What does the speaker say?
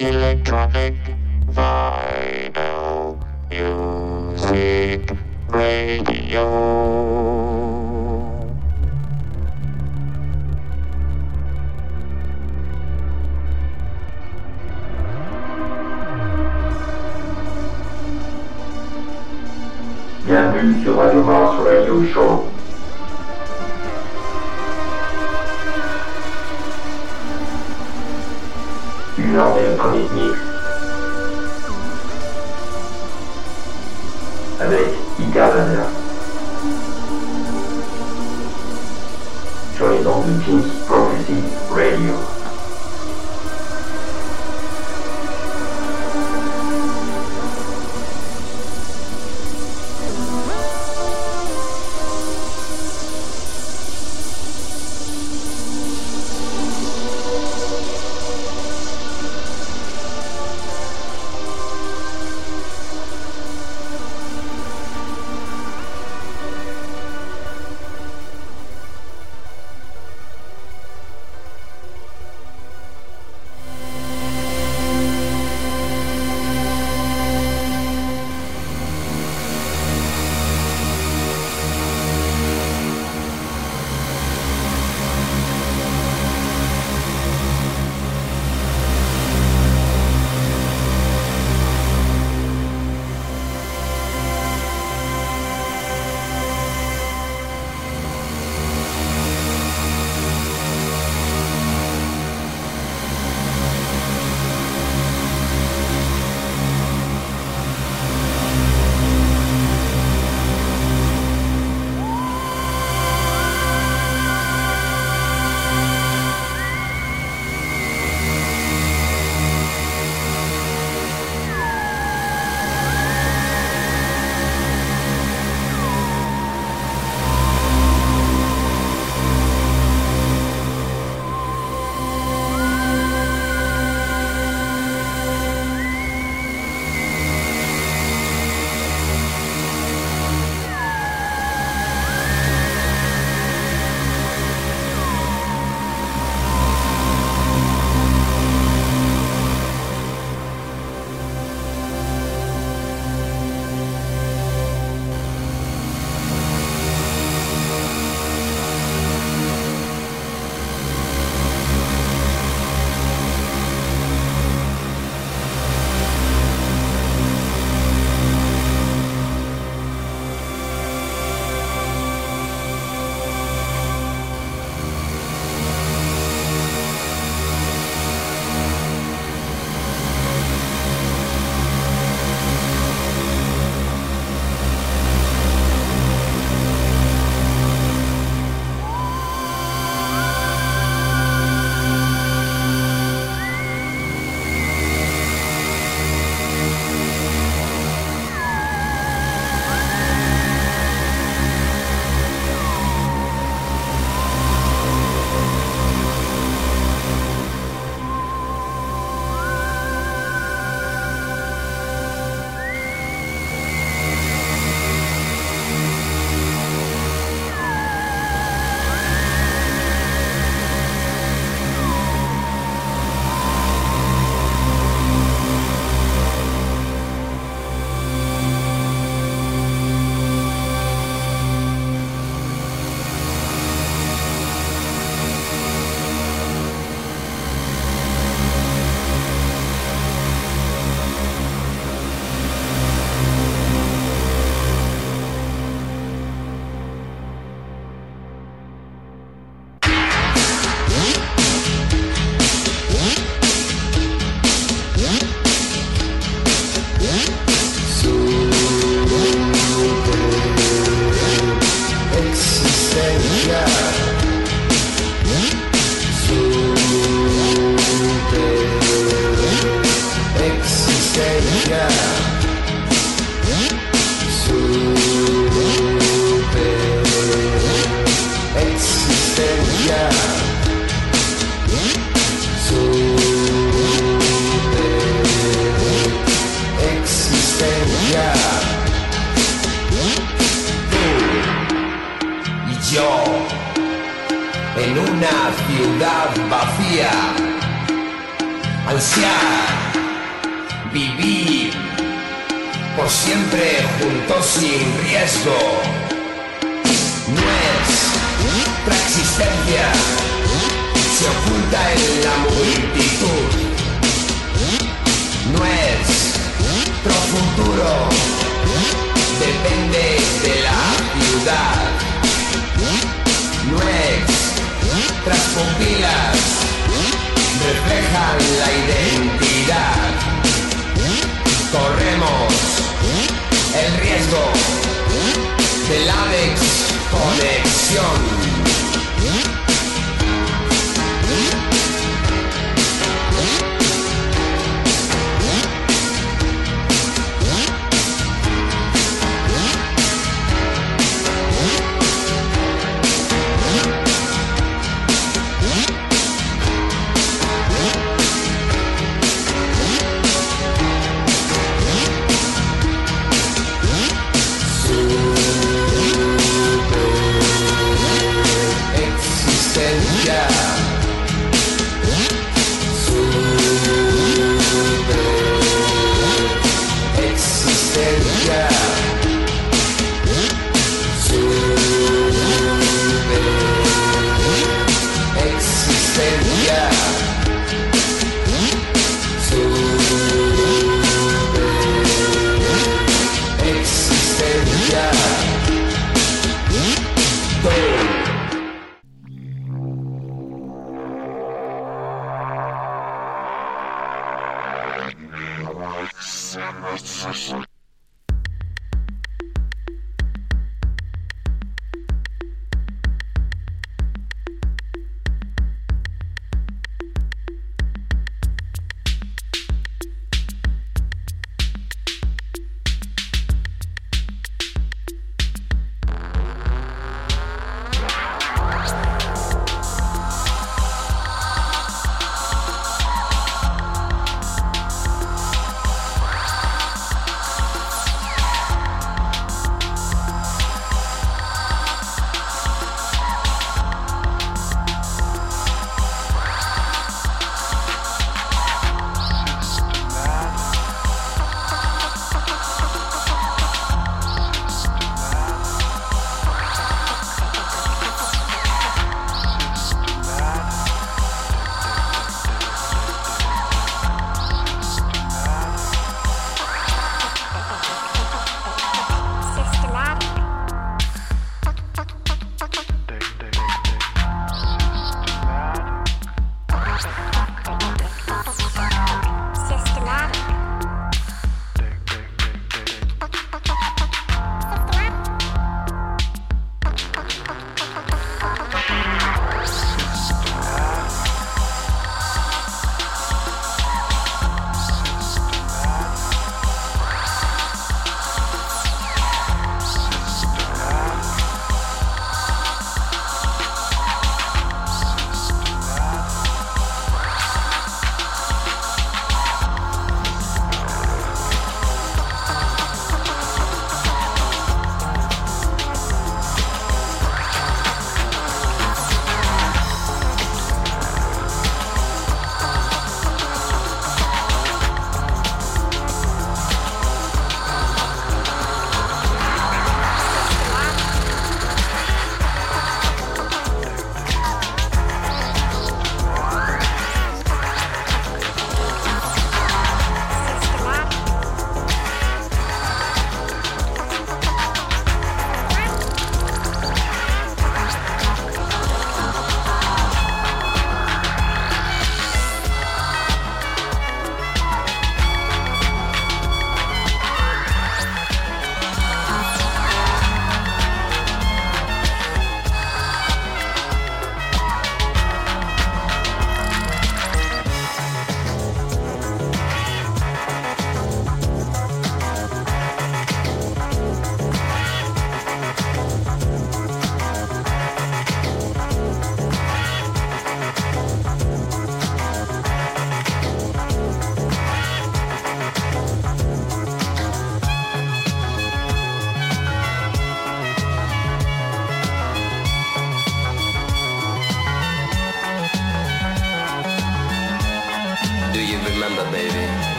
Electronic Vinyl Music Radio. Bienvenue sur Radio Mars Radio Show. lors d'une comédie avec Interveneur sur les ondes de Pink Prophecy Radio.